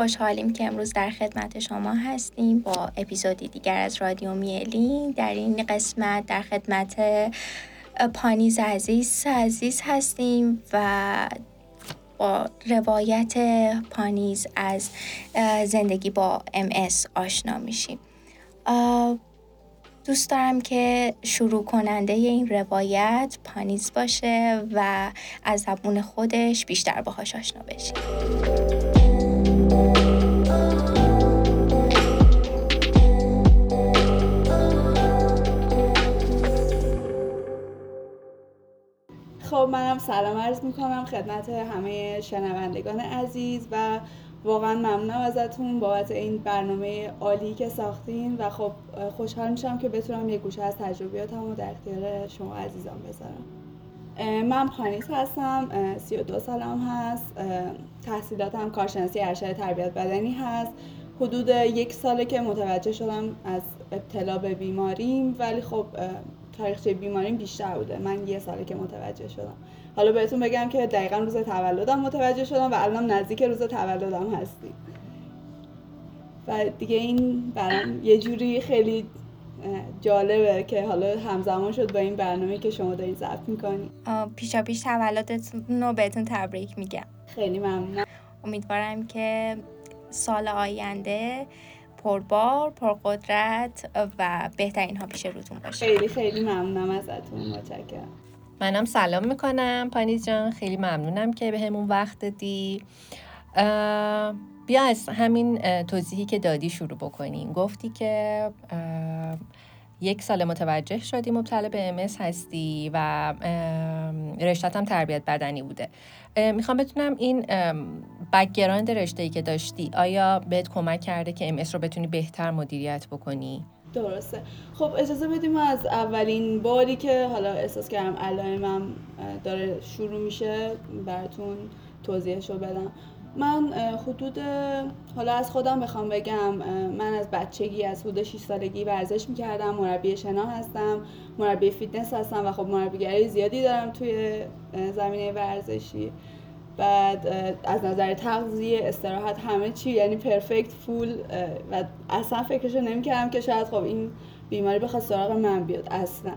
خوشحالیم که امروز در خدمت شما هستیم با اپیزودی دیگر از رادیو میلین در این قسمت در خدمت پانیز عزیز عزیز هستیم و با روایت پانیز از زندگی با ام آشنا میشیم. دوست دارم که شروع کننده این روایت پانیز باشه و از زبون خودش بیشتر باهاش آشنا بشیم. خب منم سلام عرض می‌کنم خدمت همه شنوندگان عزیز و واقعا ممنونم ازتون بابت این برنامه عالی که ساختین و خب خوشحال میشم که بتونم یه گوشه از تجربیاتم رو در اختیار شما عزیزان بذارم. من پانیس هستم 32 سالم هست تحصیلاتم کارشناسی ارشد تربیت بدنی هست. حدود یک ساله که متوجه شدم از ابتلا به بیماریم ولی خب تاریخچه بیماریم بیشتر بوده. من یه ساله که متوجه شدم. حالا بهتون بگم که دقیقا روز تولدم متوجه شدم و الان نزدیک روز تولدم هستیم. و دیگه این برام یه جوری خیلی جالبه که حالا همزمان شد با این برنامه که شما دارین ضبط می‌کنی پیشا پیش تولدتون رو بهتون تبریک میگم. خیلی ممنونم امیدوارم که سال آینده پربار پرقدرت و بهترین ها پیش روتون باشه. خیلی خیلی ممنونم ازتون متشکرم. منم سلام می‌کنم پانیز جان. خیلی ممنونم که به همون وقت دادی. بیا از همین توضیحی که دادی شروع بکنیم. گفتی که یک سال متوجه شدی مبتلا به ام‌اس هستی و رشتت هم تربیت بدنی بوده. می‌خوام بتونم این background رشته ای که داشتی آیا بهت کمک کرده که ام‌اس رو بتونی بهتر مدیریت بکنی؟ درسته خب اجازه بدیم از اولین باری که حالا احساس کردم علائمم داره شروع میشه براتون توضیحش رو بدم من حدود حالا از خودم بخوام بگم من از بچگی از حدود 6 سالگی ورزش می‌کردم مربی شنا هستم مربی فیتنس هستم و خب مربیگری زیادی دارم توی زمینه ورزشی. بعد از نظر تغذیه استراحت همه چی یعنی perfect full و اصلا فکرشو نمی‌کردم که شاید خب این بیماری بخواد سراغ من بیاد اصلا.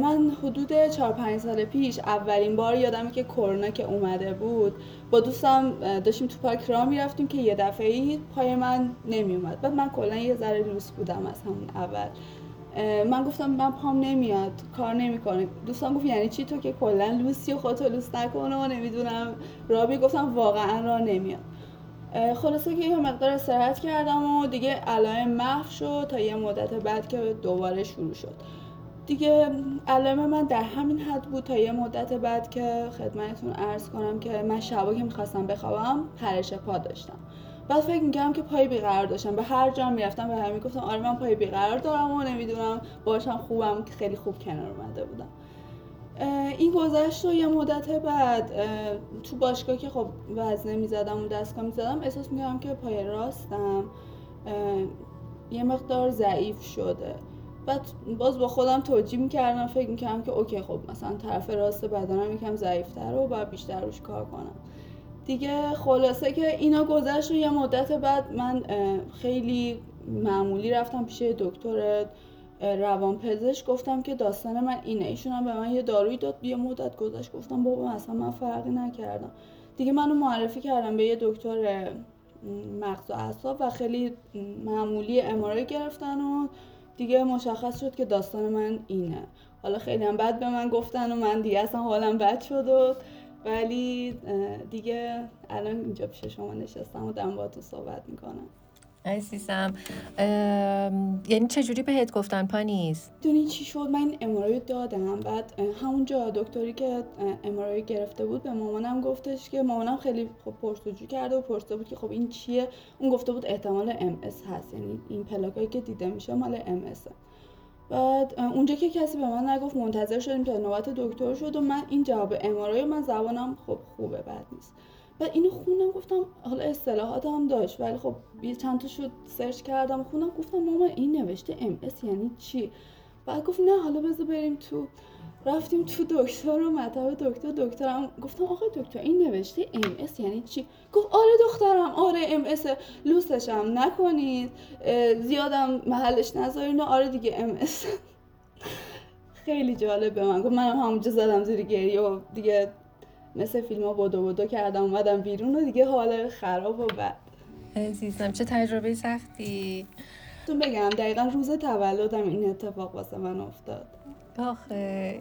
من حدود 4 5 سال پیش اولین بار یادمه که کرونا که اومده بود با دوستم داشتیم تو پارک راه می‌رفتیم که یه دفعه پای من نمی اومد بعد من کلا یه ذره لوس بودم از همون اول. من گفتم من پام نمیاد کار نمی‌کنه. دوستان گفت یعنی چی تو که کلا لوسی و خودتو لوس نکنه و نمی‌دونم. رابی گفتم واقعا راه نمیاد. خلاصه که یه مقدار استراحت کردم و دیگه علائم محو شد تا یه مدت بعد که دوباره شروع شد. دیگه علائم من در همین حد بود تا یه مدت بعد که خدمتتون عرض کنم که من شبا که می‌خواستم بخوابم پرش پا داشتم. بعد فکر می‌کردم که پای بیقرار داشتم. به هر جا می‌رفتم به همین گفتم آره من پای بیقرار دارم و نمی‌دونم باشم خوبم که خیلی خوب کنار اومده بودم. این گذشت و یه مدت بعد تو باشگاه که خب وزنه می‌زدم و دستگاه می‌زدم احساس می‌کردم که پای راستم یه مقدار ضعیف شده. بعد باز با خودم توجیه می‌کردم فکر می‌کردم که اوکی خب مثلا طرف راست بدنم یکم ضعیفتر و باید بیشتر روش کار کنم. دیگه خلاصه که اینا گذشت یه مدت بعد من خیلی معمولی رفتم پیش دکتر روان پزشک گفتم که داستان من اینه ایشون هم به من یه داروی داد یه مدت گذشت. گفتم بابا اصلا من فرقی نکردم. دیگه منو معرفی کردم به یه دکتر مغز و اعصاب و خیلی معمولی امارای گرفتن و دیگه مشخص شد که داستان من اینه. حالا خیلی هم بد به من گفتن و من دیگه اصلا حالم بد شد و ولی دیگه الان اینجا پیش شما نشستم و دارم تو صحبت می‌کنم. عزیزم. یعنی چجوری بهت گفتن پانیز؟ دونی چی شد؟ من امارای دادم. بعد همونجا دکتری که امارای گرفته بود به مامانم گفتش که مامانم خیلی خب پرسجو کرده و پرسیده بود که خب این چیه؟ اون گفته بود احتمال ام هست. یعنی این پلاکایی که دیده میشه مال ام بعد اونجا که کسی به من نگفت منتظر شدیم تا نوبت دکتر شد و من این جواب امارای من زبانم خب خوبه بد نیست. بعد اینو خوندم گفتم حالا اصطلاحات هم داشت ولی خب چند تا شد search کردم خوندم گفتم مامان این نوشته ام اس یعنی چی؟ بعد گفت نه حالا بذار بریم تو. رفتیم تو دکتر و مطب دکتر دکترم گفتم آقای دکتر این نوشته ام اس یعنی چی؟ گفت آره دخترم آره ام اس لوسش هم نکنید زیادم محلش نذارین آره دیگه ام اس خیلی جالب به من گفت منم همونجا زدم زیر گریه و دیگه مثل فیلم ها بودو بودو کردم اومدم بیرون و دیگه حال خراب و بد. عزیزم چه تجربه سختی. تو بگم دقیقا روز تولدم این اتفاق واسه من افتاد. آخه.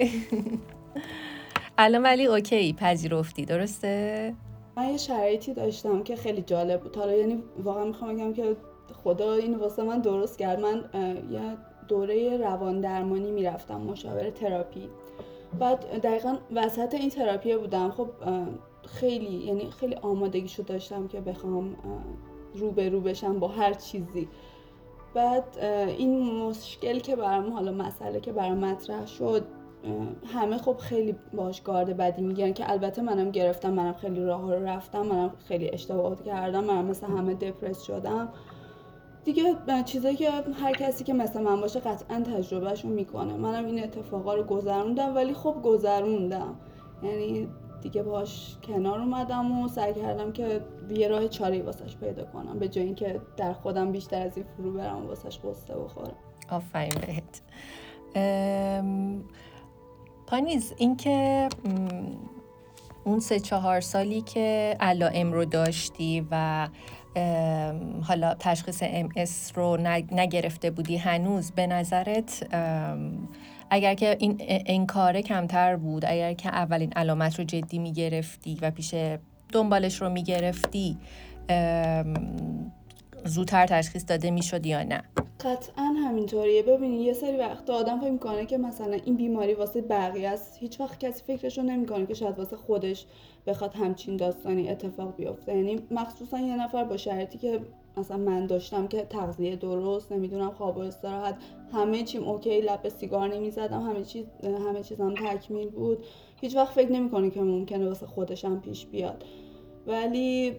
الان ولی اوکی پذیرفتی درسته؟ من یه شرایطی داشتم که خیلی جالب بود. حالا یعنی واقعا می‌خوام بگم که خدا این واسه من درست کرد. من یه دوره روان درمانی می‌رفتم مشاور تراپی. بعد دقیقا وسط این تراپی بودم. خب خیلی یعنی خیلی آمادگیشو داشتم که بخوام رو به رو بشم با هر چیزی. بعد این مشکل که برام حالا مسئله که برام مطرح شد همه خب خیلی باش گارد بدی می‌گیرن که البته منم گرفتم منم خیلی راه رو رفتم منم خیلی اشتباهات کردم منم مثل همه دپرس شدم. دیگه چیزایی که هر کسی که مثل من باشه قطعا تجربهشو می‌کنه. منم این اتفاقا رو گذروندم ولی خب گذروندم. یعنی دیگه باش کنار اومدم و سعی کردم که یه راه چاری واسش پیدا کنم به جای اینکه در خودم بیشتر از این فرو برم و واسش قصه بخورم. آفرین بهت. پانیز اینکه اون سه چهار سالی که علائم رو داشتی و حالا تشخیص ام رو نگرفته بودی هنوز به نظرت اگر که این انکاره کمتر بود اگر که اولین علامت رو جدی می‌گرفتی و پیش دنبالش رو می‌گرفتی زودتر تشخیص داده می‌شد یا نه؟ قطعا همینطوریه. ببینید یه سری وقت آدم فکر می‌کنه که مثلا این بیماری واسه بقیه است. هیچ وقت کسی فکرشو نمی‌کنه که شاید واسه خودش بخواد همچین داستانی اتفاق بیفته. یعنی مخصوصا یه نفر با شرطی که مثلا من داشتم که تغذیه درست نمی‌دونم خواب و استراحت همه چیم اوکی لب سیگار نمی‌زدم همه چیز همه چیزم تکمیل بود. هیچ وقت فکر نمی‌کنه که ممکنه واسه خودشم پیش بیاد. ولی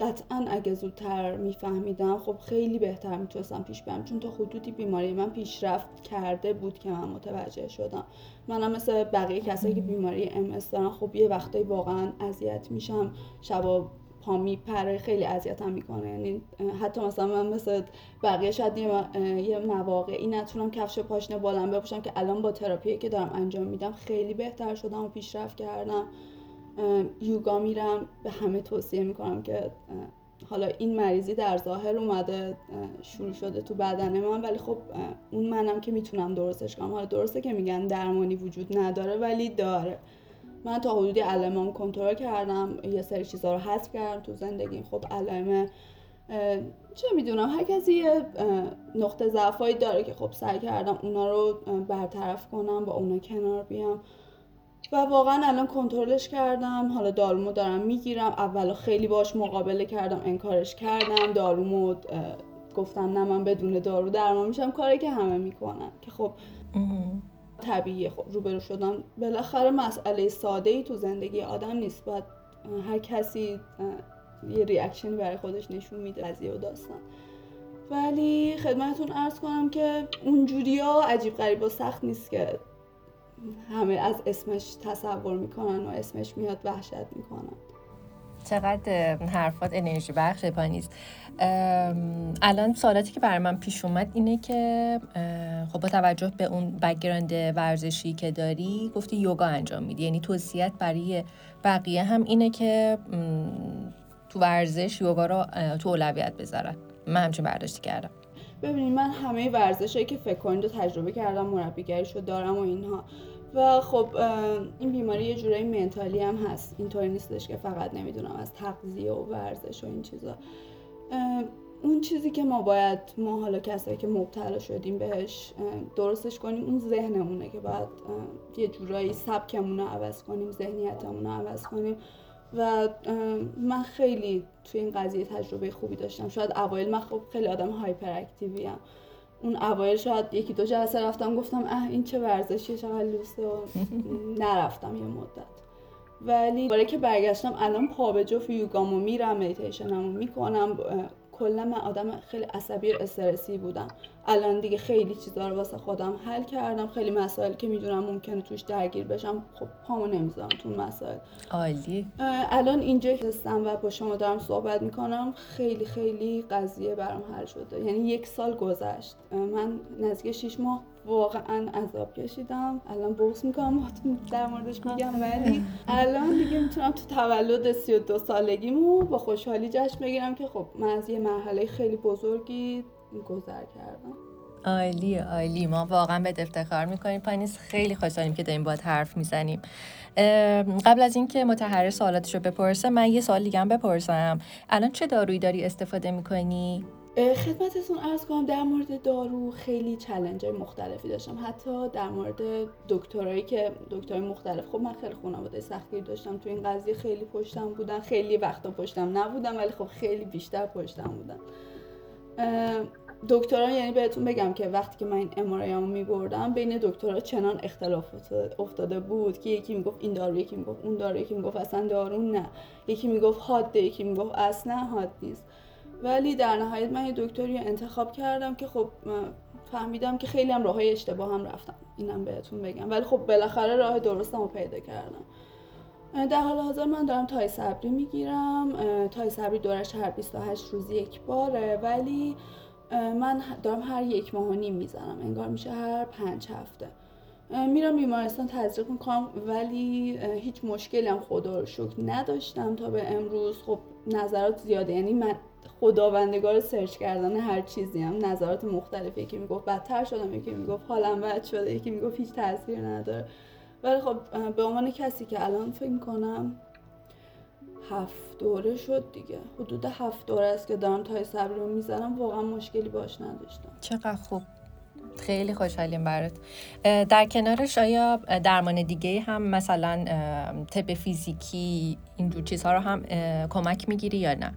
قطعا اگه زودتر میفهمیدم خب خیلی بهتر می‌تونستم پیش برم. چون تا حدودی بیماری من پیشرفت کرده بود که من متوجه شدم. منم مثل بقیه کسایی که بیماری ام دارن خب یه وقتایی واقعا اذیت میشم. شبا پا میپره خیلی اذیتم می‌کنه. یعنی حتی مثلا من مثل بقیه شاید یه مواقعی نتونم کفش پاشنه بالم بپوشم که الان با تراپی که دارم انجام میدم خیلی بهتر شدم و پیشرفت کردم. یوگا میرم به همه توصیه می‌کنم که حالا این مریضی در ظاهر اومده شروع شده تو بدن من ولی خب اون منم که می‌تونم درستش کنم. حالا درسته که میگن درمانی وجود نداره ولی داره. من تا حدودی علائمم کنترل کردم یه سری چیزها رو حذف کردم تو زندگی. خب علائم چه می‌دونم هر کسی یه نقطه ضعفایی داره که خب سعی کردم اونا رو برطرف کنم با اونا کنار بیام. و واقعا الان کنترلش کردم. حالا دارومو دارم می‌گیرم. اول خیلی باش مقابله کردم انکارش کردم. دارومو گفتم نه من بدون دارو درمان میشم. کاری که همه می‌کنن. که خب طبیعیه. خب روبرو شدم بالاخره مسئله ساده ای تو زندگی آدم نیست. باید هر کسی یه ریاکشنی برای خودش نشون میده قضیه و داستان. ولی خدمتتون ارز کنم که اونجوری ها عجیب غریب و سخت نیست که همه از اسمش تصور می‌کنن و اسمش میاد وحشت می‌کنن. چقدر حرفات انرژی بخش پانیذ الان سوالاتی که برای من پیش اومد اینه که خب با توجه به اون background ورزشی که داری گفتی یوگا انجام میدی. یعنی توصیت برای بقیه هم اینه که تو ورزش یوگا رو تو اولویت بذارن من همچین برداشتی کردم. ببینید من همه ورزشهایی که فکر کنید رو تجربه کردم مربیگریش رو دارم و اینها. و خب این بیماری یه جورایی منتالی هم هست. اینطوری نیستش که فقط نمی‌دونم از تغذیه و ورزش و این چیزا. اون چیزی که ما باید ما حالا کسایی که مبتلا شدیم بهش درستش کنیم اون ذهنمونه که باید یه جورایی سبکمون رو عوض کنیم ذهنیتمون رو عوض کنیم. و من خیلی توی این قضیه تجربه خوبی داشتم. شاید اوایل من خب خیلی آدم هایپر اکتیوی اون اوایل شاید یکی دو جلسه رفتم گفتم اه این چه ورزشیه چقدر لوسه نرفتم یه مدت. ولی برای که برگشتم الان پا به جفت یوگامو میرم مدیتیشنمو می‌کنم کلا من آدم خیلی عصبی و استرسی بودم. الان دیگه خیلی چیزا رو واسه خودم حل کردم. خیلی مسائل که می‌دونم ممکنه توش درگیر بشم خب پامو نمی‌ذارم تو مسائل. عالی. الان اینجا هستم و با شما دارم صحبت می‌کنم خیلی خیلی قضیه برام حل شده. یعنی یک سال گذشت. من نزدیک شیش ماه واقعا عذاب کشیدم. الان بغض می‌کنم در موردش میگم ولی الان دیگه می‌تونم تو تولد 32 سالگیمو با خوشحالی جشن بگیرم که خب من از یه مرحله خیلی بزرگی گذر کردم. عالی عالی. ما واقعا به افتخار می‌کنیم. پانیس خیلی خوشحالیم که داریم باید حرف می‌زنیم. قبل از اینکه متحرر سوالاتش رو بپرسه من یه سوال دیگه هم بپرسم. الان چه دارویی داری استفاده می‌کنی؟ خدمتتون ارز کنم در مورد دارو خیلی چلنج مختلفی داشتم. حتی در مورد دکترایی که دکترای مختلف خب من خیلی خانواده سختگیر داشتم تو این قضیه خیلی پشتم بودن خیلی وقتا پشتم نبودم ولی خب خیلی بیشتر پشتم بودن. دکترا یعنی بهتون بگم که وقتی که من این امارایمو میبردم بین دکترها چنان اختلاف افتاده بود که یکی می‌گفت این دارو یکی می‌گفت اون دارو یکی می‌گفت اصلا دارو نه. یکی می‌گفت حاده یکی می‌گفت اصلا حاد نیست. ولی در نهایت من یه دکتری انتخاب کردم که خب فهمیدم که خیلی هم راههای اشتباه هم رفتم. اینم بهتون بگم. ولی خب بالاخره راه درستم رو پیدا کردم. در حال حاضر من دارم تای صبری می‌گیرم. تای صبری دورش هر 28 روز یک باره. ولی من دارم هر یک ماه و نیم می‌زنم. انگار میشه هر پنج هفته. میرم بیمارستان تزریق می‌کنم. ولی هیچ مشکلی هم خدا رو شکر نداشتم تا به امروز. خب نظرات زیاده. یعنی من خداوندگار سرچ کردن هر چیزی هم. نظرات مختلفی یکی می‌گفت بدتر شدم یکی می‌گفت حالم بد شده یکی می‌گفت هیچ تاثیر نداره. ولی خب به عنوان کسی که الان فکر کنم هفت دوره شد دیگه. حدود هفت دوره است که دارم تای صبری رو می‌زنم. واقعا مشکلی باش نداشتم. چقدر خوب. خیلی خوشحالیم برات. در کنارش آیا درمان دیگه هم مثلا طب فیزیکی اینجور چیزها رو هم کمک می‌گیری یا نه؟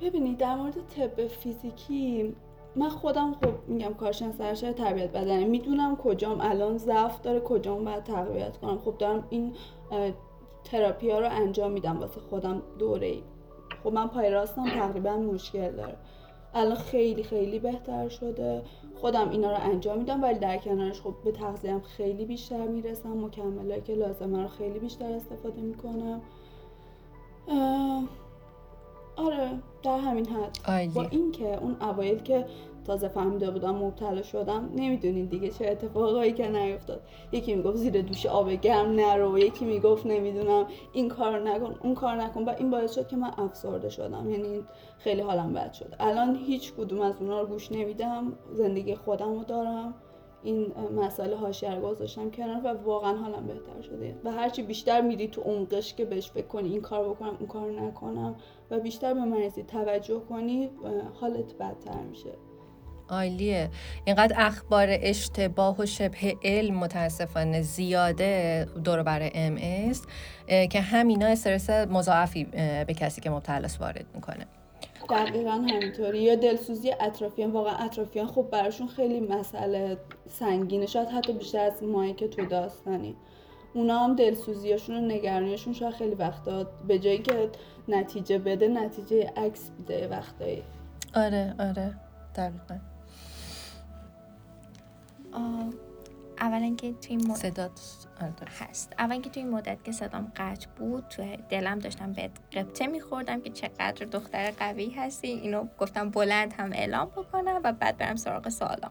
ببینید در مورد طب فیزیکی من خودم خب میگم کارشناس ارشد تربیت بدنی. می‌دونم کجام الان ضعف داره کجام باید تقویت کنم. خب دارم این تراپی ها رو انجام میدم واسه خودم دوره ای. خب من پای راستم تقریبا مشکل داره. الان خیلی خیلی بهتر شده. خودم اینا رو انجام میدم ولی در کنارش خب به تغذیم خیلی بیشتر می‌رسم. مکملایی که لازمه رو خیلی بیشتر استفاده می‌کنم. آره در همین حد. با اینکه اون اوایل که تازه فهمیده بودم مبتلا شدم نمی‌دونین دیگه چه اتفاقایی که نیفتاد. یکی می‌گفت زیر دوش آب گرم نرو یکی می‌گفت نمی‌دونم این کار نکن اون کار نکن. و این باعث شد که من افسرده شدم. یعنی خیلی حالم بد شد. الان هیچ کدوم از اونا رو گوش نمیدم. زندگی خودم رو دارم. این مسئله حاشیه رو گذاشتم کنار و واقعا حالم بهتر شده. و هرچی بیشتر میری تو عمقش که بهش فکر کنی این کار بکنم اون کار نکنم و بیشتر به مریضی توجه کنی حالت بدتر میشه. عالیه. اینقدر اخبار اشتباه و شبه علم متاسفانه زیاده دور بر ام که همینا استرس مضاعفی به کسی که مبتلاس وارد می‌کنه. دقیقا همینطوری. یا دلسوزی اطرافیان واقعا اطرافیان خب براشون خیلی مسئله سنگینه. شاید حتی بیشتر از مایی که تو داستانی. اونا هم دلسوزیاشون و نگرانیشون شاید خیلی وقتا به جایی که نتیجه بده نتیجه عکس بیده وقتایی. آره آره. دقیقا. اولا که توی این صدات آره، هست. اولا که توی این مدت که صدام قطع بود توی دلم داشتم به قبطه میخوردم که چقدر دختر قوی هستی. اینو گفتم بلند هم اعلام بکنم و بعد برم سراغ سوالام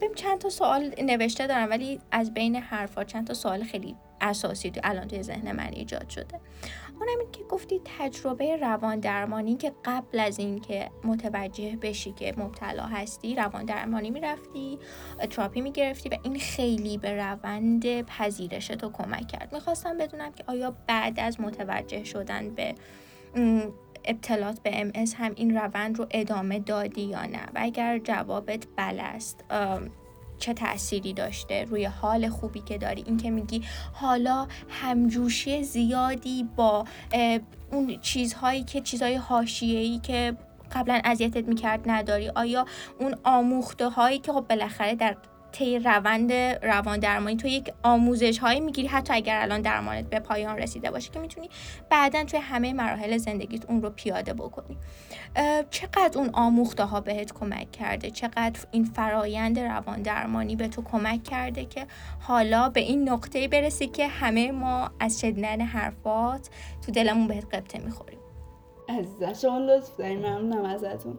بیم چند تا سوال نوشته دارم ولی از بین حرفا چند تا سوال خیلی اساسی تو الان توی ذهن من ایجاد شده. اونم این که گفتی تجربه روان درمانی که قبل از اینکه متوجه بشی که مبتلا هستی روان درمانی می‌رفتی تراپی می‌گرفتی و این خیلی به روند پذیرش تو کمک کرد. می‌خواستم بدونم که آیا بعد از متوجه شدن به ابتلات به ام هم این روند رو ادامه دادی یا نه؟ و اگر جوابت بله است چه تأثیری داشته روی حال خوبی که داری. این که میگی حالا همجوشی زیادی با اون چیزهایی که چیزهای حاشیه‌ای که قبلا اذیتت می‌کرد نداری. آیا اون آموخته هایی که خب بالاخره در طی روند روان درمانی تو یک آموزش هایی می‌گیری حتی اگر الان درمانت به پایان رسیده باشه که می‌تونی بعدا توی همه مراحل زندگیت اون رو پیاده بکنی. چقدر اون آموخته ها بهت کمک کرده؟ چقدر این فرایند روان درمانی به تو کمک کرده که حالا به این نقطه برسی که همه ما از شدیدن حرفات تو دلمون بهت قبطه می‌خوریم؟ عزیزم شما لطف داریم ممنونم ازتون.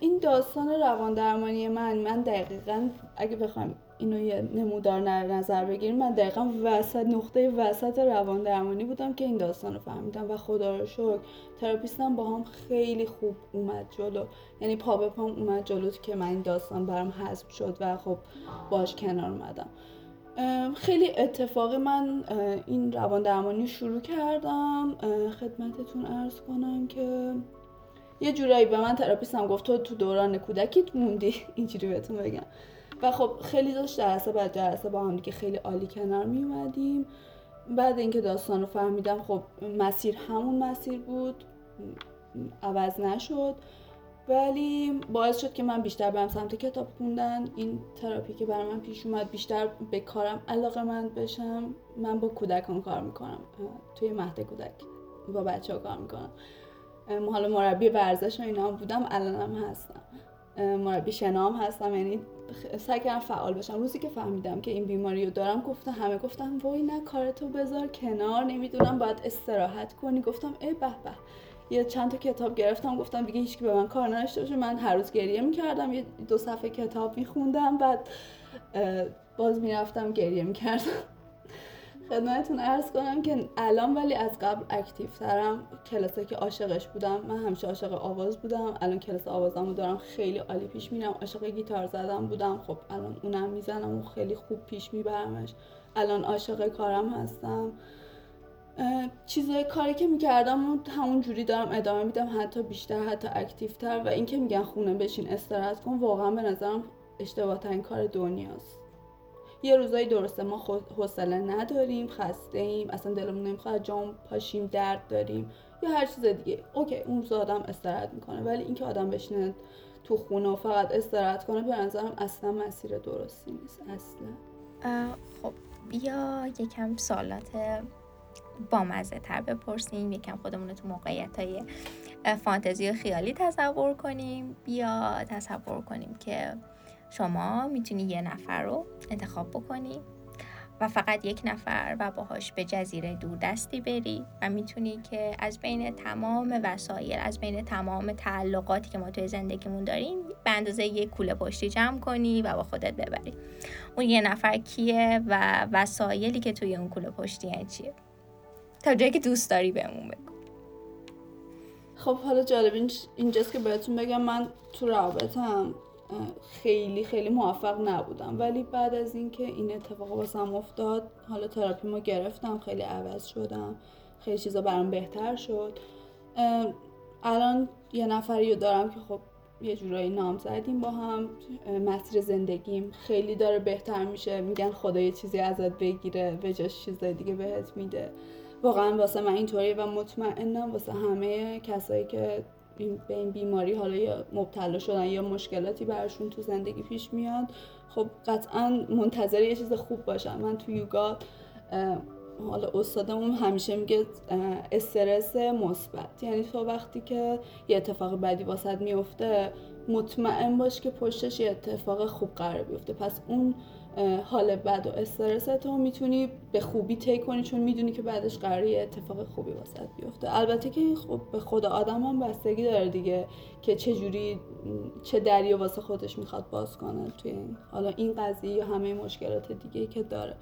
این داستان روان درمانی من من دقیقا اگه بخوام اینو یه نمودار نظر بگیریم من دقیقا وسط نقطه وسط روان درمانی بودم که این داستان رو فهمیدم و خدا رو شکر تراپیستم با هم خیلی خوب اومد جلو. یعنی پا به پام اومد جلو که من این داستان برام حذف شد و خب باش کنار اومدم. خیلی اتفاقی من این روان درمانی شروع کردم خدمتتون ارز کنم که یه جورایی به من تراپیستم گفت تو تو دوران کودکیت موندی. اینجوری بهتون بگم. و خب خیلی داشت جلسه بعد جلسه با هم دیگه خیلی عالی کنار می اومدیم. بعد اینکه داستان رو فهمیدم خب مسیر همون مسیر بود. عوض نشد. ولی باعث شد که من بیشتر برم سمت کتاب خوندن. این تراپی که برای من پیش اومد بیشتر به کارم علاقه من بشم. من با کودکان کار می‌کنم. توی مهد کودک با بچه ها کار می‌کنم. حالا مربی ورزش و اینا بودم الانم هستم. مربی شنام هستم یعنی سعی کردم فعال بشم. روزی که فهمیدم که این بیماری رو دارم گفتم همه گفتم وای نه کارتو بذار کنار نمی‌دونم باید استراحت کنی. گفتم ای به به. یه چند تا کتاب گرفتم گفتم دیگه هیچکی به من کار نداشته باشه. من هر روز گریه می‌کردم یه دو صفحه کتاب میخوندم بعد باز می‌رفتم گریه می‌کردم. خدمتتون ارز کنم که الان ولی از قبل اکتیو ترم کلاسه که عاشقش بودم من همیشه عاشق آواز بودم. الان کلاس آوازمو دارم خیلی عالی پیش میرم. عاشق گیتار زدم بودم. خب الان اونم می‌زنم و خیلی خوب پیش میبرمش. الان عاشق کارم هستم. چیزای کاری که می‌کردم و همون جوری دارم ادامه میدم حتی بیشتر حتی active تر. و اینکه میگن خونه بشین استراحت کن واقعا به نظرم اشتباه‌ترین کار دنیاست. یه روزایی درسته ما حوصله نداریم خسته ایم اصلا دلمون نمی‌خواد جام پاشیم درد داریم یا هر چیز دیگه. OK اون روز آدم استراحت می‌کنه ولی اینکه آدم بشینه تو خونه و فقط استراحت کنه به نظرم اصلا مسیر درستی نیست اصلا. خب بیا یکم سالات بامزه تر بپرسیم. یکم خودمون رو تو موقعیت های فانتزی و خیالی تصور کنیم. بیا تصور کنیم که شما می‌تونی یه نفر رو انتخاب بکنی و فقط یک نفر و باهاش به جزیره دور دستی بری و می‌تونی که از بین تمام وسایل از بین تمام تعلقاتی که ما توی زندگیمون داریم به اندازه یک کوله پشتی جمع کنی و با خودت ببری. اون یه نفر کیه و وسایلی که توی اون کوله پشتی چیه؟ تا جایی که دوست داری بهمون بگو. خب حالا جالب اینجاست که بهتون بگم من تو رابطم خیلی خیلی موفق نبودم. ولی بعد از اینکه این اتفاق واسم افتاد حالا تراپی ما گرفتم خیلی عوض شدم. خیلی چیزا برام بهتر شد. الان یه نفری رو دارم که خب یه جورایی نام زدیم با هم. مسیر زندگیم خیلی داره بهتر میشه. میگن خدا یه چیزی ازت بگیره به جاش چیز دیگه بهت میده. واقعا واسه من اینطوریه و مطمئنم واسه همه کسایی که به این بیماری حالا یا مبتلا شدن یا مشکلاتی برشون تو زندگی پیش میاد خب قطعا منتظر یه چیز خوب باشن من تو یوگا حالا استادمون همیشه میگه استرس مثبت. یعنی تو وقتی که یه اتفاق بدی واسط میفته مطمئن باش که پشتش یه اتفاق خوب قرار بیفته. پس اون حال بد و استرس تو می‌تونی به خوبی طی کنی چون می‌دونی که بعدش قراره یه اتفاق خوبی واسط بیفته. البته که خب به خود آدم هم بستگی داره دیگه که چه جوری چه دریا واسه خودش می‌خواد باز کنه توی این حالا این قضیه یا همه مشکلات دیگه که داره.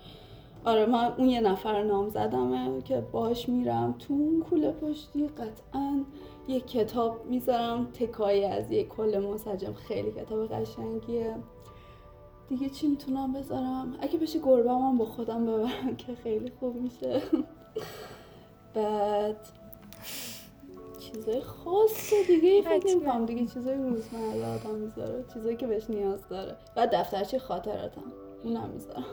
آره من اون یه نفر نام زدمه که باش میرم تو اون کوله پشتی قطعا یه کتاب می‌ذارم تکایی از یه کل منسجم خیلی کتاب قشنگیه. دیگه چی می‌تونم بذارم؟ اگه بشه گربه هم با خودم ببرم که خیلی خوب میشه. بعد چیزای خاص دیگه فکر نمی‌کنم. دیگه چیزای روزمره آدم می‌ذاره چیزایی که بهش نیاز داره. بعد دفترچه خاطراتم اونم می‌ذارم.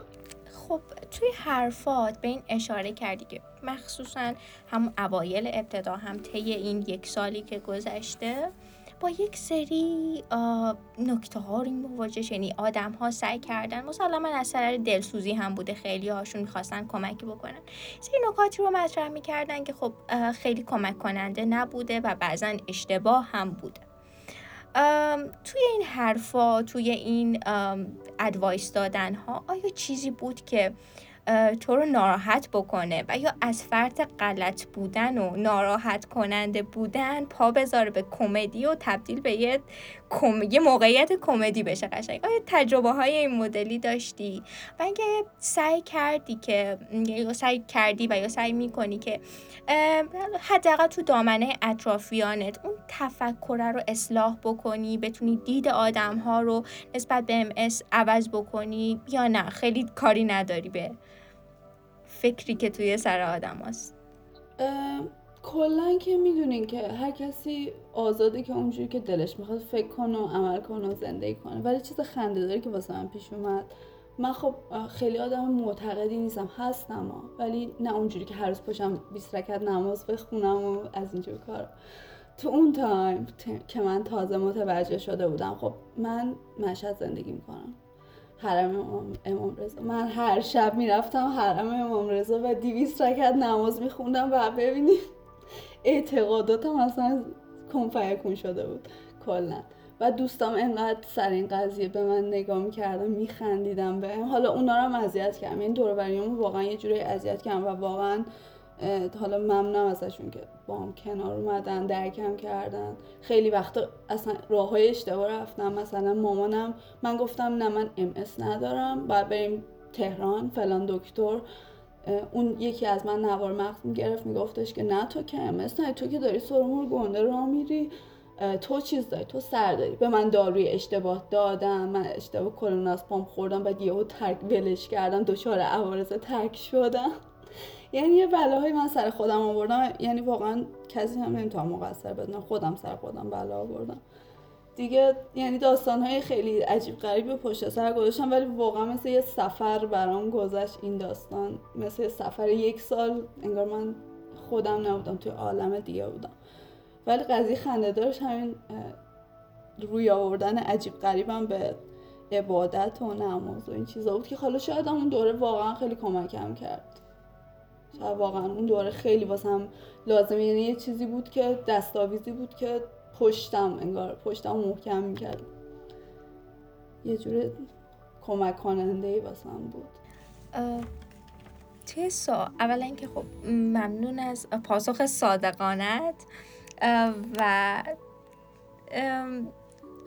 خب توی حرفات به این اشاره کردی که مخصوصا همون اوایل ابتدا هم طی این یک سالی که گذشته با یک سری نکته ها رو مواجه یعنی آدم ها سعی کردن. مسلما از سر دلسوزی هم بوده. خیلی هاشون می‌خواستن کمکی بکنن. سری نکاتی رو مطرح می‌کردن که خب خیلی کمک کننده نبوده و بعضا اشتباه هم بوده. توی این حرفا توی این ادوایس دادن ها آیا چیزی بود که تو رو ناراحت بکنه و یا از فرد غلط بودن و ناراحت کننده بودن پا بذاره به کمدی و تبدیل به یه, کم... یه موقعیت کمدی بشه قشنگ. آیا تجربه های این مدلی داشتی؟ و اینکه سعی کردی که یا سعی کردی و یا سعی می‌کنی که حداقل تو دامنه اطرافیانت اون تفکر رو اصلاح بکنی بتونی دید آدم ها رو نسبت به ام عوض بکنی یا نه؟ خیلی کاری نداری به فکری که توی سر آدم هست. کلا که می‌دونین که هر کسی آزاده که اونجوری که دلش می‌خواد فکر کنه و عمل کنه و زندگی کنه. ولی چیز خنده داری که واسه من پیش اومد. من خب خیلی آدم معتقدی نیستم هستم ها. ولی نه اونجوری که هر روز پاشم 20 رکعت نماز بخونم و از اینجور کار تو اون time که من تازه متوجه شده بودم خب من مشهد زندگی می‌کنم. حرم امام, رضا. من هر شب می‌رفتم حرم امام رضا و دویست رکعت نماز میخوندم و ببینید اعتقاداتم اصلا کن‌فیکون شده بود. کلا. و دوستام انقدر سر این قضیه به من نگاه می‌کردم میخندیدم به حالا اونا رو هم اذیت کردم. این دور واقعا یه جوری اذیت کردم و واقعا حالا ممنونم ازشون که با هم کنار اومدن درکم کردن. خیلی وقتا اصلا راه های اشتباه رفتم. مثلا مامانم من گفتم نه من ام ندارم. باید بریم تهران فلان دکتر. اون یکی از من نوار مغز می‌گرفت میگفتش که نه تو که ام نه تو که داری سرمور گنده را میری. تو چیز داری تو سر داری. به من داروی اشتباه دادم من اشتباه کلوناسپام خوردم. بعد یهو ترک ولش کردم دچار عوارض ترک شدم. یعنی یه بلاهایی من سر خودم آوردم. یعنی واقعا کسی هم نمی‌تونم مقصر بدونم. خودم سر خودم بلا آوردم. دیگه یعنی داستان های خیلی عجیب غریبی پشت سر گذاشتم ولی واقعا مثل یه سفر برام گذشت این داستان. مثل یه سفر یک سال انگار من خودم نبودم توی عالم دیگه بودم. ولی قضیه خنده دارش همین روی آوردن عجیب غریبم به عبادت و نماز و این چیزا بود که حالا شاید اون دوره واقعا خیلی کمکم کرد. شاید واقعا اون دوره خیلی واسم لازمه. یعنی یه چیزی بود که دستاویزی بود که پشتم انگار پشتم محکم می‌کرد. یه جور کمک کننده ای واسم بود. توی سا اولا اینکه خب ممنون از پاسخ صادقانت. و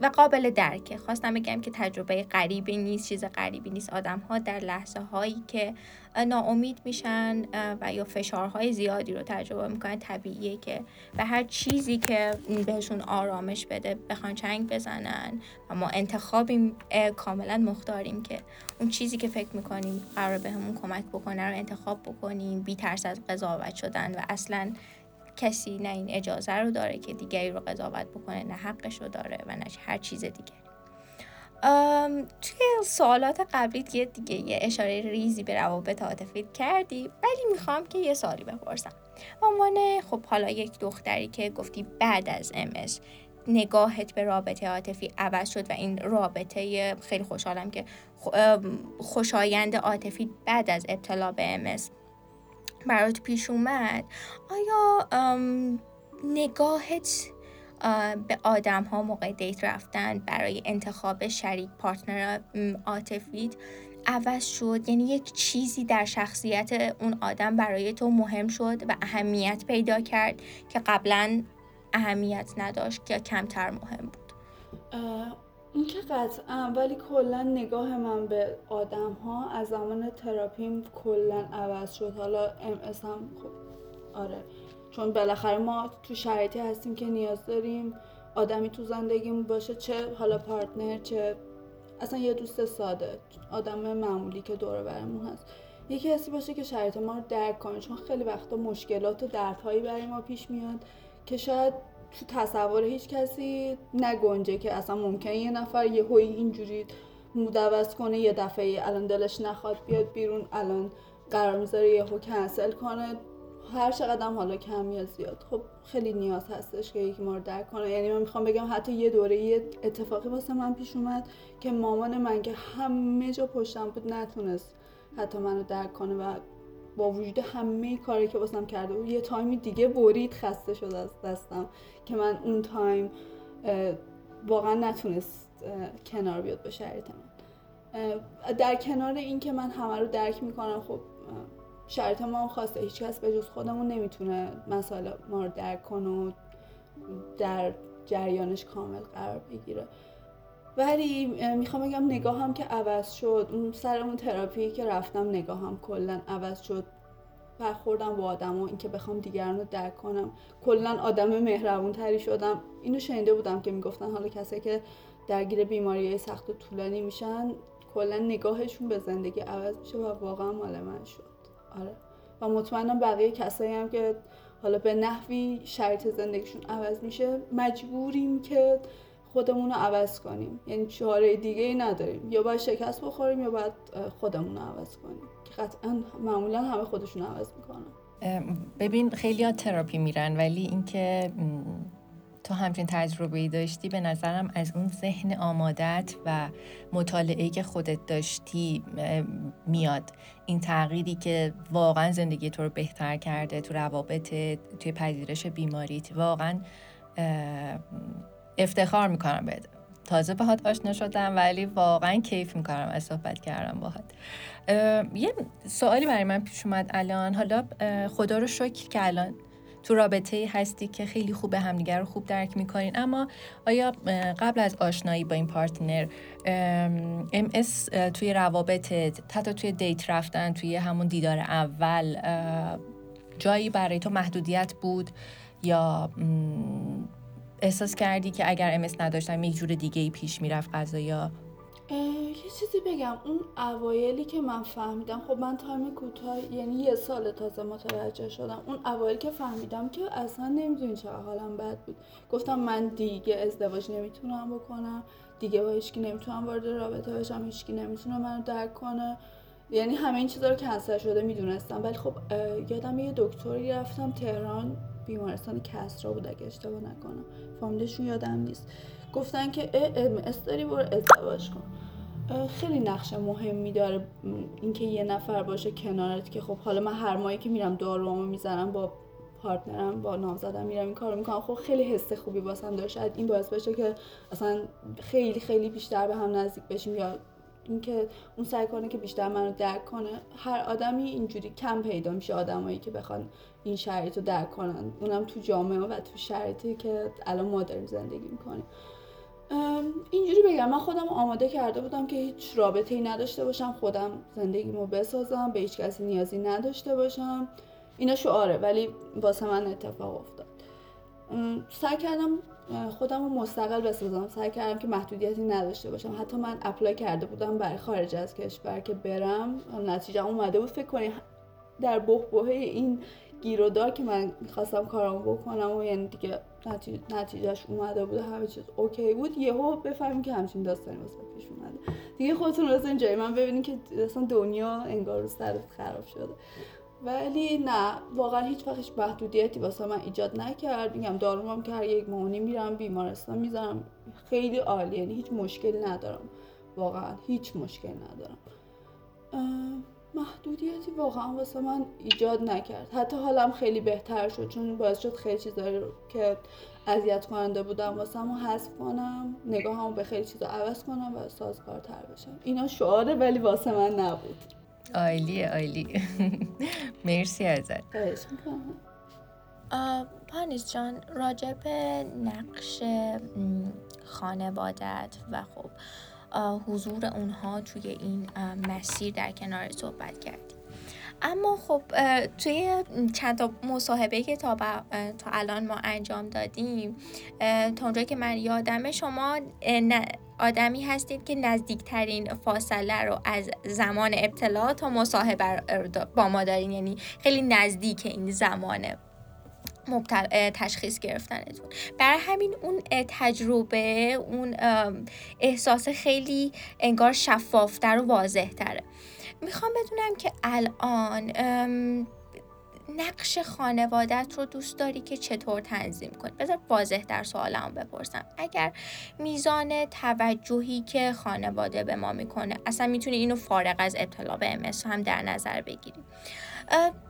و قابل درکه. خواستم بگم که تجربه غریبی نیست چیز غریبی نیست. آدم ها در لحظه هایی که ناامید میشن و یا فشارهای زیادی رو تجربه می‌کنن طبیعیه که به هر چیزی که بهشون آرامش بده بخوان چنگ بزنن و ما انتخابیم کاملا مختاریم که اون چیزی که فکر می‌کنیم قرار بهمون کمک بکنه رو انتخاب بکنیم بی ترس از قضاوت شدن و اصلا کسی نه این اجازه رو داره که دیگری رو قضاوت بکنه نه حقش رو داره و نه هر چیز دیگری توی سوالات قبلی دیگه دیگه یه اشاره ریزی به روابط عاطفی کردی ولی می‌خوام که یه سوالی بپرسم. عنوان خب حالا یک دختری که گفتی بعد از امس نگاهت به رابطه عاطفی عوض شد و این رابطه خیلی خوشحالم که خوشایند عاطفی بعد از ابتلا به امس برات پیش اومد آیا نگاهت به آدم ها موقع دیت رفتن برای انتخاب شریک پارتنر عاطفیت عوض شد؟ یعنی یک چیزی در شخصیت اون آدم برای تو مهم شد و اهمیت پیدا کرد که قبلا اهمیت نداشت که کمتر مهم بود؟ این که قطعا ولی کلا نگاه من به آدم ها از زمان تراپیم کلا عوض شد. حالا ام هم خب آره. چون بالاخره ما تو شرایطی هستیم که نیاز داریم آدمی تو زندگیمون باشه چه حالا پارتنر چه اصلا یه دوست ساده آدم معمولی که دور برمون هست. یکی کسی باشه که شرایط ما رو درک کنه. چون خیلی وقتا مشکلات و دردهایی برای ما پیش میاد که شاید تو تصور هیچ کسی نگنجه که اصلا ممکنه یه نفر یه هوی اینجوری مدوز کنه یه دفعه الان دلش نخواد بیاد بیرون الان قرار می‌ذاره یه هو کنسل کنه. هر چقدر حالا کم یا زیاد. خب خیلی نیاز هستش که یکی ما رو درک کنه. یعنی من می‌خوام بگم حتی یه دوره یه اتفاقی واسه من پیش اومد که مامان من که همه جا پشتم بود نتونست حتی منو درک کنه و با وجود همه کاری که واسم کرده بود یه time ی دیگه برید خسته شده از دستم که من اون time واقعا نتونست کنار بیاد به شرایط من. در کنار این که من همه رو درک می‌کنم خب شرط ما هم خواسته. هیچ کس به جز خودمون نمی‌تونه مسائل ما رو درک کنه و در جریانش کامل قرار بگیره. ولی می‌خوام بگم نگاهم که عوض شد. اون سر اون تراپی که رفتم نگاهم کلا عوض شد. برخوردم با آدم و اینکه بخوام دیگران رو درک کنم. کلا آدم مهربون تری شدم. اینو شنیده بودم که می‌گفتن حالا کسی که درگیر بیماری سخت و طولانی میشن کلا نگاهشون به زندگی عوض میشه و واقعا مال من شد. آره. و مطمئنم بقیه کسایی هم که حالا به نحوی شرط زندگیشون عوض میشه مجبوریم که خودمون رو عوض کنیم. یعنی چاره دیگه ای نداریم. یا باید شکست بخوریم یا باید خودمون رو عوض کنیم. که قطعا معمولا همه خودشون عوض می‌کنن. ببین خیلی ها تراپی میرن ولی اینکه تو همچین تجربه داشتی به نظرم از اون ذهن آمادت و مطالعه که خودت داشتی میاد. این تغییری که واقعا زندگی تو رو بهتر کرده تو روابط توی پذیرش بیماریت واقعا افتخار می‌کنم بهت. تازه باهات آشنا شدم ولی واقعا کیف می‌کنم از صحبت کردم باهات. یه سوالی برای من پیش اومد الان. حالا خدا رو شکر که الان تو رابطه هستی که خیلی خوب همدیگر رو خوب درک می‌کنین. اما آیا قبل از آشنایی با این partner ام اس توی روابطت حتی توی date رفتن توی همون دیدار اول جایی برای تو محدودیت بود؟ یا احساس کردی که اگر ام اس نداشتم یک جور دیگه ای پیش می‌رفت قضایا یه چیزی بگم. اون اوایلی که من فهمیدم خب من time کوتاه یعنی یه سال تازه متوجه شدم. اون اوایلی که فهمیدم که اصلا نمی‌دونی چه حالم بد بود. گفتم من دیگه ازدواج نمی‌تونم بکنم. دیگه با هیچکی نمی‌تونم وارد رابطه بشم. هیچکی نمی‌تونه منو درک کنه. یعنی همه این چیزا رو کنسل شده می‌دونستم. ولی خب یادم یه دکتری رفتم تهران. بیمارستان کسرا بود اگه اشتباه نکنم. فامیلشون یادم نیست. گفتن که ام اس داری برو ازدواج کن. خیلی نقش مهمی داره اینکه یه نفر باشه کنارت که خب حالا من هر ماهی که میرم داروامو می‌زنم با پارتنرم با نامزدم میرم این کارو می‌کنم. خب خیلی حس خوبی واسم شاید این باعث بشه که اصلا خیلی خیلی بیشتر به هم نزدیک بشیم یا اینکه اون سعی کنه که بیشتر منو درک کنه هر آدمی اینجوری کم پیدا میشه آدمایی که بخوان این شرایط رو درک کنن. اونم تو جامعه و تو شرایطی که الان ما داریم زندگی می‌کنیم. اینجوری بگم من خودم آماده کرده بودم که هیچ رابطه ای نداشته باشم خودم زندگیمو بسازم به هیچ کسی نیازی نداشته باشم. اینا شعاره ولی واسه من اتفاق افتاد. سعی کردم خودم رو مستقل بسازم. سعی کردم که محدودیتی نداشته باشم. حتی من apply کرده بودم برای خارج از کشور که برم. نتیجه اومده بود. فکر کنی در بحبوحه این گیرودار که من می‌خواستم کارم بکنم و یعنی دیگه نتیجه‌ش اومده بود. همه چیز okay بود. یهو بفهمیم که همچین داستانی واسم پیش اومده. دیگه خودتون واسه جای من ببینین که اصلا دنیا انگار رو سرت خراب شده. ولی نه واقعا هیچ وقت هیچ محدودیتی واسه من ایجاد نکرد. میگم دارومم که هر یک ماهونی میرم بیمارستان می‌ذارم. خیلی عالی یعنی هیچ مشکلی ندارم. واقعا هیچ مشکلی ندارم. محدودیتی واقعا واسه من ایجاد نکرد. حتی حالم خیلی بهتر شد چون باعث شد خیلی چیزایی که اذیت کننده بودم واسه همو حذف کنم نگاهمو به خیلی چیزا عوض کنم و سازگارتر بشم. اینا شعاره ولی واسه من نبود. عالی عالی. مرسی ازت. پانیس جان راجع به نقش خانوادت و خب حضور اونها توی این مسیر در کنار صحبت کردیم اما خب توی چند تا مصاحبه که تا, تا الان ما انجام دادیم تا اونجا که من یادم شما آدمی هستید که نزدیکترین فاصله رو از زمان ابتلا تا مصاحبه با ما دارین. یعنی خیلی نزدیک این زمانه مبتل... تشخیص گرفتنتون. برای همین اون تجربه اون احساس خیلی انگار شفافتر و واضح تره می‌خوام بدونم که الان نقش خانوادت رو دوست داری که چطور تنظیم کنی؟ بذار واضح در سوالم بپرسم. اگر میزان توجهی که خانواده به ما می‌کنه اصلا می‌تونی اینو فارغ از ابتلا به امس هم در نظر بگیری.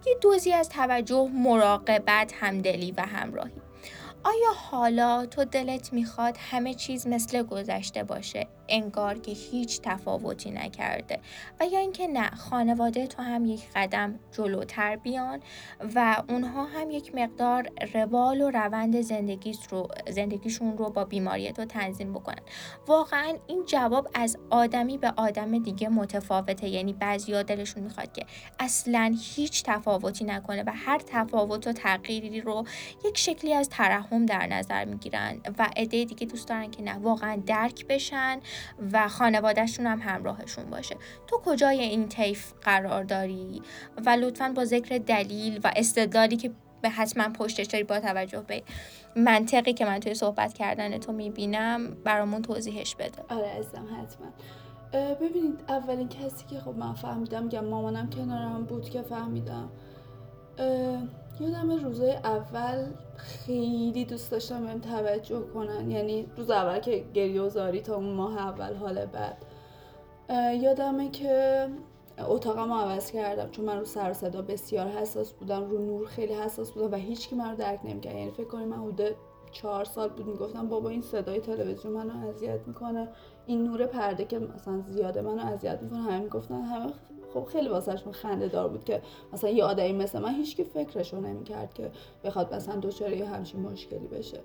یه دوزی از توجه مراقبت همدلی و همراهی. آیا حالا تو دلت می‌خواد همه چیز مثل گذشته باشه؟ انگار که هیچ تفاوتی نکرده و یا اینکه نه خانواده تو هم یک قدم جلوتر بیان و اونها هم یک مقدار روال و روند زندگی رو زندگیشون رو با بیماری تو تنظیم بکنن. واقعا این جواب از آدمی به آدم دیگه متفاوته. یعنی بعضی دلشون می‌خواد که اصلا هیچ تفاوتی نکنه و هر تفاوت و تغییری رو یک شکلی از ترحم در نظر می‌گیرن و عده دیگه دوست دارن که نه واقعا درک بشن و خانوادهشون هم همراهشون باشه. تو کجای این طیف قرار داری؟ و لطفا با ذکر دلیل و استدلالی که به حتما پشتش داری با توجه به منطقی که من توی صحبت کردن تو می‌بینم برامون توضیحش بده. آره ازم حتما. ببینید اولین کسی که خب من فهمیدم میگم مامانم کنارم بود که فهمیدم. یادم روزای اول خیلی دوست داشتم بهم توجه کنن. یعنی روز اول که گریه و زاری تا اون ماه اول حال بعد. یادمه که اتاقم عوض کردم. چون من رو سر صدا بسیار حساس بودم. رو نور خیلی حساس بودم و هیچ کی من رو درک نمی‌کرد. یعنی فکر کنید من حدود چهار سال بود می‌گفتم بابا این صدای تلویزیون منو اذیت می‌کنه. این نور پرده که مثلا زیاده منو اذیت می‌کنه. همه می‌گفتن همه خب خیلی واسهشون خنده دار بود که مثلا یه آدمی مثل من هیچکی فکرشو نمی‌کرد که بخواد مثلا دچار یه همچین مشکلی بشه.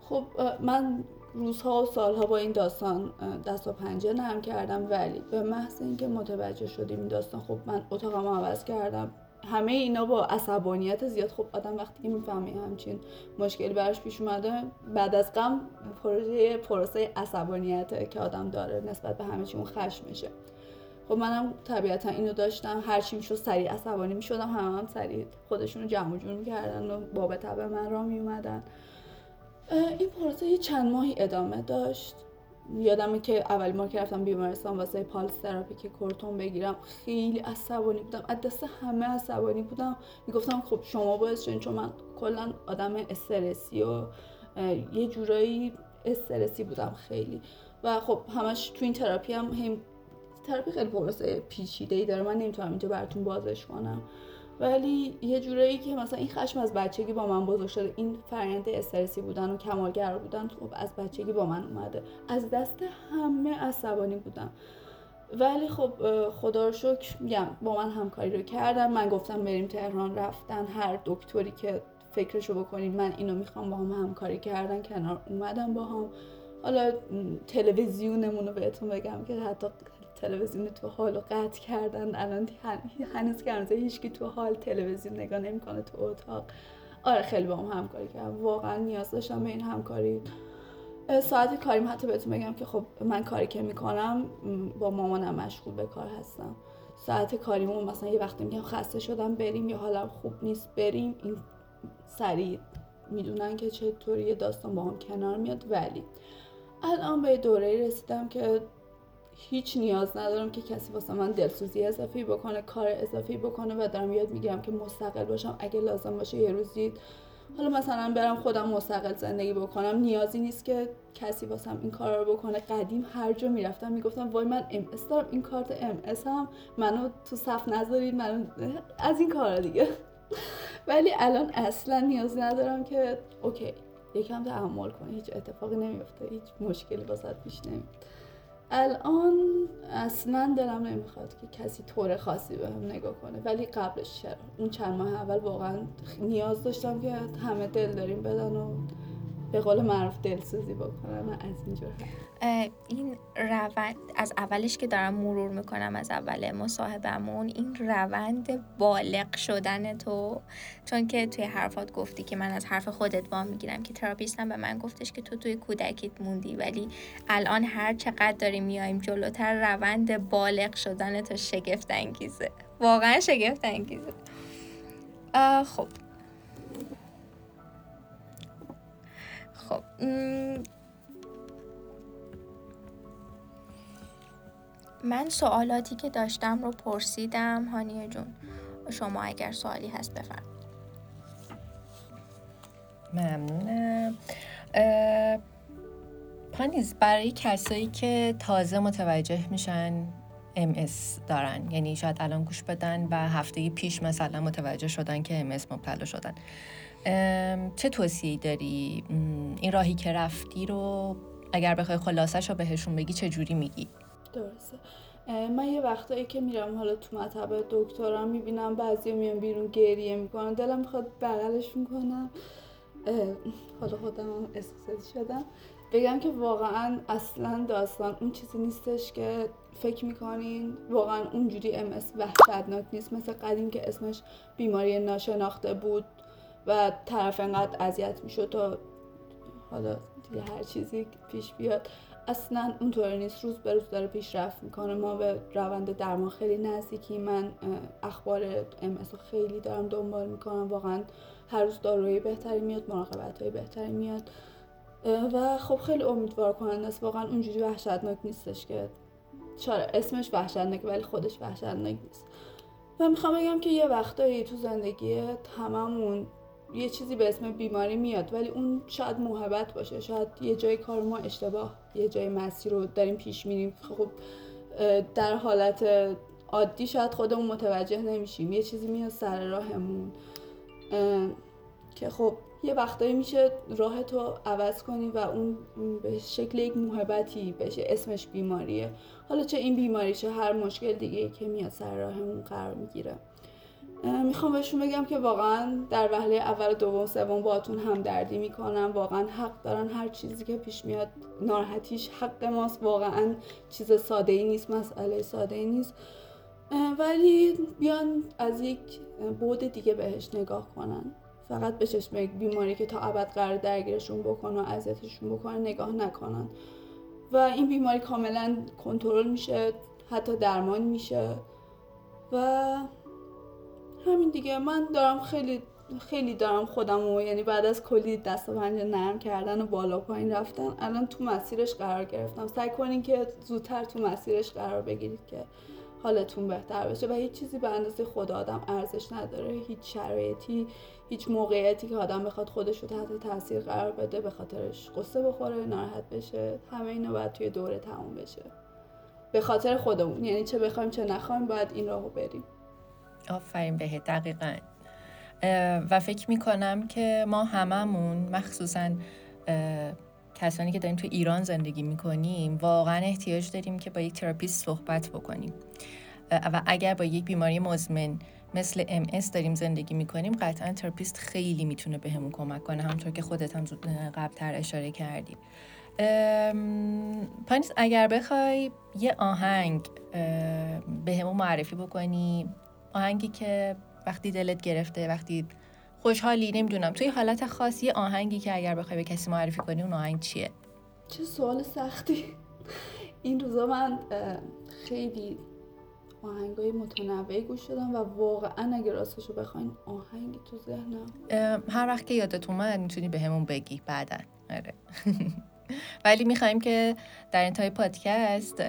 خب من روزها و سالها با این داستان دست و پنجه نرم کردم ولی به محض اینکه متوجه شدیم این داستان خب من اتاقم عوض کردم. همه اینا با عصبانیت زیاد. خب آدم وقتی که می‌فهمه همچین مشکلی براش پیش اومده بعد از غم پروژه پروسه عصبانیت که آدم داره نسبت به همه چی اون خشم میشه. خب منم طبیعتا اینو داشتم هر چی می‌شد سریع عصبانی می‌شدم همه هم سریع خودشون رو جمع جور می‌کردن و باب به من را میومدن این پروسه یه چند ماهی ادامه داشت. یادمه که اول ما که رفتم بیمارستان واسه pulse therapy که کورتون بگیرم خیلی عصبانی بودم. از دست همه عصبانی بودم. می‌گفتم خب شما باعث شدین چون من کلا آدم استرسی و یه جورایی استرسی بودم خیلی. و خب همش تو این تراپی هم هم تراپی خیلی پروسه پیچیده ای داره. من نمی‌تونم اینجا براتون بازش کنم. ولی یه جورایی که مثلا این خشم از بچگی با من بزرگ شده. این فرآیند استرسی بودن و کمالگرا بودن خب از بچگی با من اومده. از دست همه عصبانی بودم. ولی خب خدا رو شکر میگم با من همکاری رو کردم من گفتم بریم تهران. رفتن هر دکتری که فکرشو بکنیم من اینو می‌خوام با هم همکاری کردن. کنار اومدم با هم. حالا تلویزیونمون رو بهتون بگم که حتی تلویزیون تو حال و قطع کردن. الان هنوز که هنوز هیچکی تو حال تلویزیون نگاه نمی‌کنه تو اتاق. آره خیلی با هم همکاری کردم. واقعا نیاز داشتم به این همکاری. ساعت کاریم حتی بهتون بگم که خب من کاری که می‌کنم با مامانم مشغول به کار هستم. ساعت کاریمون مثلا یه وقتی میگم خسته شدم بریم یا حالا خوب نیست بریم. این سریع می‌دونن که چطوری داستان با هم کنار میاد. ولی الان به دوره رسیدم که هیچ نیاز ندارم که کسی واسه من دلسوزی اضافی بکنه کار اضافی بکنه و دارم یاد میگم که مستقل باشم. اگه لازم باشه یه روزی حالا مثلا برم خودم مستقل زندگی بکنم. نیازی نیست که کسی واسم این کار رو بکنه. قدیم هر جا می‌رفتم می‌گفتم وای من ام اس دارم این کارت ام اس هم منو تو صف نذارید منو از این کارا دیگه. ولی الان اصلا نیازی ندارم که okay یکم تحمل کنی هیچ اتفاقی نمیفته هیچ مشکلی واست پیش نمیاد. الان اصلا دلم نمی‌خواد که کسی طور خاصی بهم نگاه کنه ولی قبلش چرا؟ اون چند ماه اول واقعا نیاز داشتم که همه دل داریم بدن و به قول معروف دلسوزی بکنم از اینجور این روند از اولش که دارم مرور می‌کنم از اول مصاحبمون این روند بالغ شدن تو. چون که توی حرفات گفتی که من از حرف خودت با می‌گیرم که تراپیستم به من گفتش که تو توی کودکیت موندی ولی الان هر چقدر داریم میایم جلوتر روند بالغ شدن تو شگفت انگیزه واقعا شگفت انگیزه خب. خب من سوالاتی که داشتم رو پرسیدم هانیه جون. شما اگر سوالی هست بفرمایید. ممنونم. پانیز برای کسایی که تازه متوجه میشن MS دارن یعنی شاید الان گوش بدن و هفته پیش مثلا متوجه شدن که MS مبتلا شدن. چه توصیه داری؟ این راهی که رفتی رو اگر بخوای خلاصش رو بهشون بگی چه جوری میگی؟ درسته. من یه وقتایی که میرم حالا تو مطب دکترم می‌بینم بعضی میان بیرون گریه می‌کنن. دلم می‌خواد بغلشون کنم. حالا خودم هم شدم. بگم که واقعا اصلا داستان اون چیزی نیستش که فکر می‌کنین. واقعا اونجوری ام اس وحشتناک نیست. مثل قدیم که اسمش بیماری ناشناخته بود. و طرف انقدر اذیت می‌شد تا حالا دیگه هر چیزی پیش بیاد. اصلا اونطوری نیست. روز به روز داره پیشرفت می‌کنه. ما به روند درمان خیلی نزدیکی. من اخبار ام خیلی دارم دنبال می‌کنم. واقعا هر روز داروی بهتری میاد مراقبت های بهتری میاد. و خب خیلی امیدوار کننده است. واقعا اونجوری وحشتناک نیستش که شاید اسمش وحشتناک ولی خودش وحشتناک نیست. و می‌خوام بگم که یه وقتایی تو زندگی هممون یه چیزی به اسم بیماری میاد ولی اون شاید محبت باشه شاید یه جای کار ما اشتباه یه جای مسیر رو داریم پیش میریم. خب در حالت عادی شاید خودمون متوجه نمیشیم. یه چیزی میاد سر راهمون که خب یه وقتایی میشه راه تو عوض کنی و اون به شکل یک محبتی بشه اسمش بیماریه. حالا چه این بیماری چه هر مشکل دیگه که میاد سر راهمون قرار می‌گیره. می‌خوام بهشون بگم که واقعا در وهله اول دوم سوم باتون هم دردی می‌کنم. واقعا حق دارن هر چیزی که پیش میاد. ناراحتیش حق ماست. واقعا چیز ساده ای نیست مسئله ساده ای نیست ولی بیان از یک بود دیگه بهش نگاه کنن. فقط به چشم بیماری که تا ابد قرار درگیرشون بکنه و اذیتشون بکنه نگاه نکنن. و این بیماری کاملا کنترل میشه حتی درمان میشه. و همین دیگه. من دارم خیلی خیلی دارم خودم و یعنی بعد از کلی دست و پنجه نرم کردن و بالا پایین رفتن الان تو مسیرش قرار گرفتم. سعی کنین که زودتر تو مسیرش قرار بگیرید که حالتون بهتر بشه و هیچ چیزی به اندازه خود آدم ارزش نداره. هیچ شرایطی هیچ موقعیتی که آدم بخواد خودش رو تحت تاثیر قرار بده به خاطرش قصه بخوره ناراحت بشه. همه اینا باید توی دوره تموم بشه. به خاطر خودمون. یعنی چه بخوایم چه نخوایم باید این راهو بریم. آفرین به دقیقا. و فکر می‌کنم که ما هممون مخصوصا کسانی که داریم تو ایران زندگی می‌کنیم واقعا احتیاج داریم که با یک تراپیست صحبت بکنیم. و اگر با یک بیماری مزمن مثل MS داریم زندگی می‌کنیم قطعا تراپیست خیلی می‌تونه بهمون کمک کنه همونطور که خودت هم قبلتر اشاره کردی. پانیس اگر بخوای یه آهنگ بهمون معرفی بکنی آهنگی که وقتی دلت گرفته وقتی خوشحالی نمی‌دونم توی حالت خاصی یه آهنگی که اگر بخوای به کسی معرفی کنی اون آهنگ چیه؟ چه سوال سختی. این روزا من خیلی آهنگای متنوعی گوش دادم و واقعا اگه راستشو بخواین آهنگی تو ذهنم. هر وقت که یادت اومد می‌تونی به همون بگی بعدا. آره. ولی می‌خوایم که در انتهای پادکست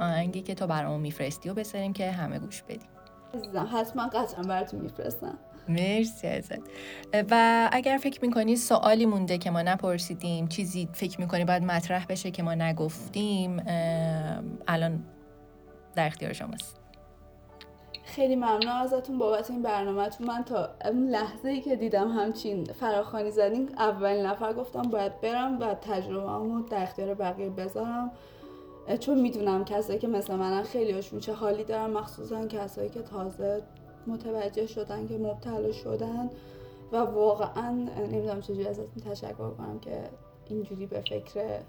آهنگی که تو برامون میفرستی و بسریم که همه گوش بدیم. حتما قطعا براتون میفرستم. مرسی ازت. و اگر فکر می‌کنی سوالی مونده که ما نپرسیدیم چیزی فکر می‌کنی باید مطرح بشه که ما نگفتیم الان در اختیار شماست. خیلی ممنون ازتون بابت این برنامهتون. من تا اون لحظه ای که دیدم همچین فراخانی زدین اولین نفر گفتم باید برم و تجربه در اختیار بقیه بذارم. چون می‌دونم کسایی که مثل منن خیلی هاشون چه حالی دارن مخصوصا کسایی که تازه متوجه شدن که مبتلا شدن و واقعا نمی‌دونم چجوری ازتون تشکر کنم که اینجوری به فکر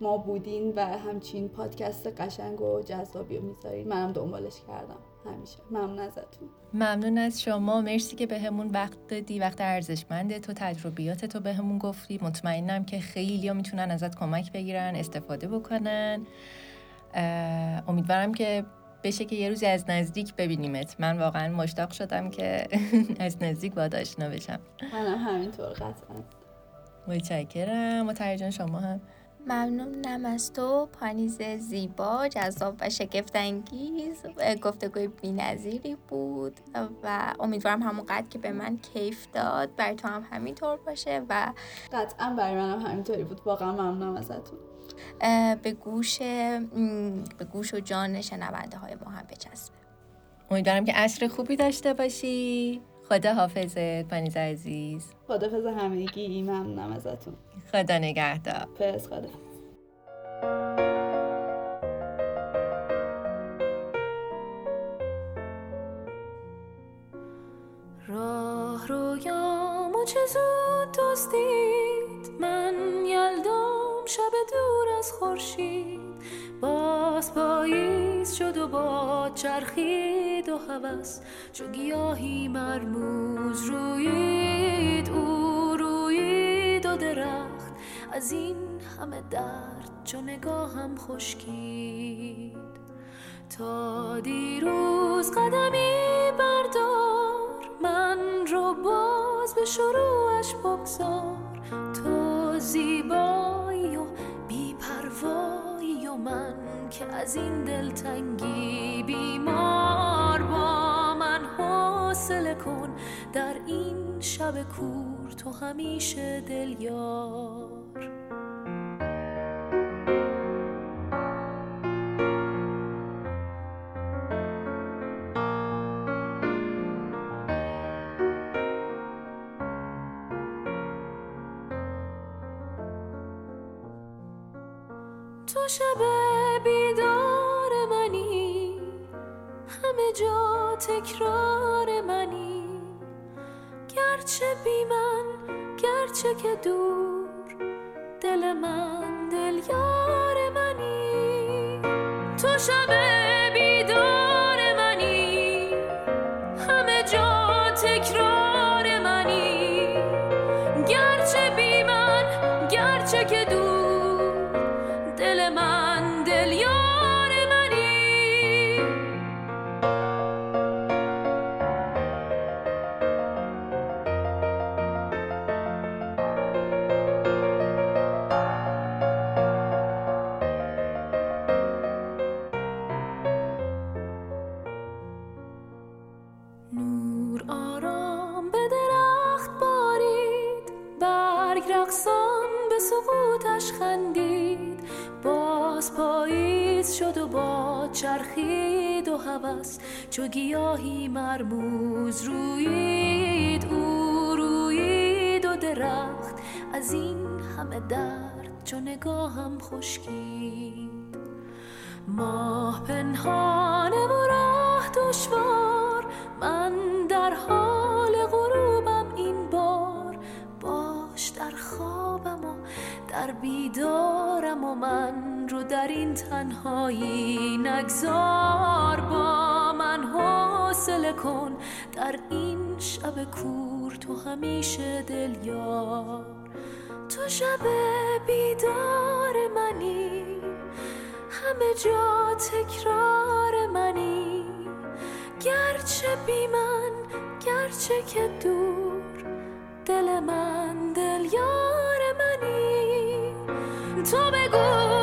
ما بودین و همچین پادکست قشنگ و جذابی رو می‌ذارین. منم دنبالش کردم. همیشه. ممنون ازتون. ممنون از شما. مرسی که بهمون به وقت دادی. وقت ارزشمنده تو تجربیات تو بهمون به گفتی. مطمئنم که خیلی ها می‌تونن ازت کمک بگیرن استفاده بکنن. امیدوارم که بشه که یه روزی از نزدیک ببینیمت. من واقعا مشتاق شدم که از نزدیک باید آشنا بشم. منم همینطور قطعا. متشکرم. مترجم شما هم. ممنونم. از تو پانیز زیبا جذاب و شگفتانگیز. گفتگوی بی‌نظیری بود و امیدوارم همونقدر که به من کیف داد. برای تو هم همینطور باشه و قطعا برای منم همینطوری بود. واقعا ممنونم ازتون. به گوش به گوش و جان شنونده های ما هم بچسبه. امیدوارم که عصر خوبی داشته باشی. خدا حافظت پانیز عزیز. خدا حافظ همگی ممنونم ازتون. خدا نگهدار. پس خدا راه رویامو چه زود دستید من یلدم شب دور از خورشید. باز پاییز شد و با چرخید و هوس چو گیاهی مرموز روید او روید و درخت. از این همه درد چو نگاهم خشکید. تا دیروز قدمی بردار من رو باز به شروعش بگذار. تو زیبایی و بیپروایی و من که از این دلتنگی بیمار. در این شب کور تو همیشه دل یار. تو شب بیدار منی همه جا تکرار منی. گرچه بی من گرچه که دور دل من دل یار منی. تو شب چرخید و هوس چو گیاهی مرموز روید. او روید و درخت از این همه درد چو نگاهم خشکید. ماه پنهانه و راه دشوار من در حال در بیدارم و من رو در این تنهایی نگذار با من حوصله کن. در این شب کور تو همیشه دل یار تو شب بیدار منی همه جا تکرار منی. گرچه بی من گرچه که دور دل من دل تو بگو.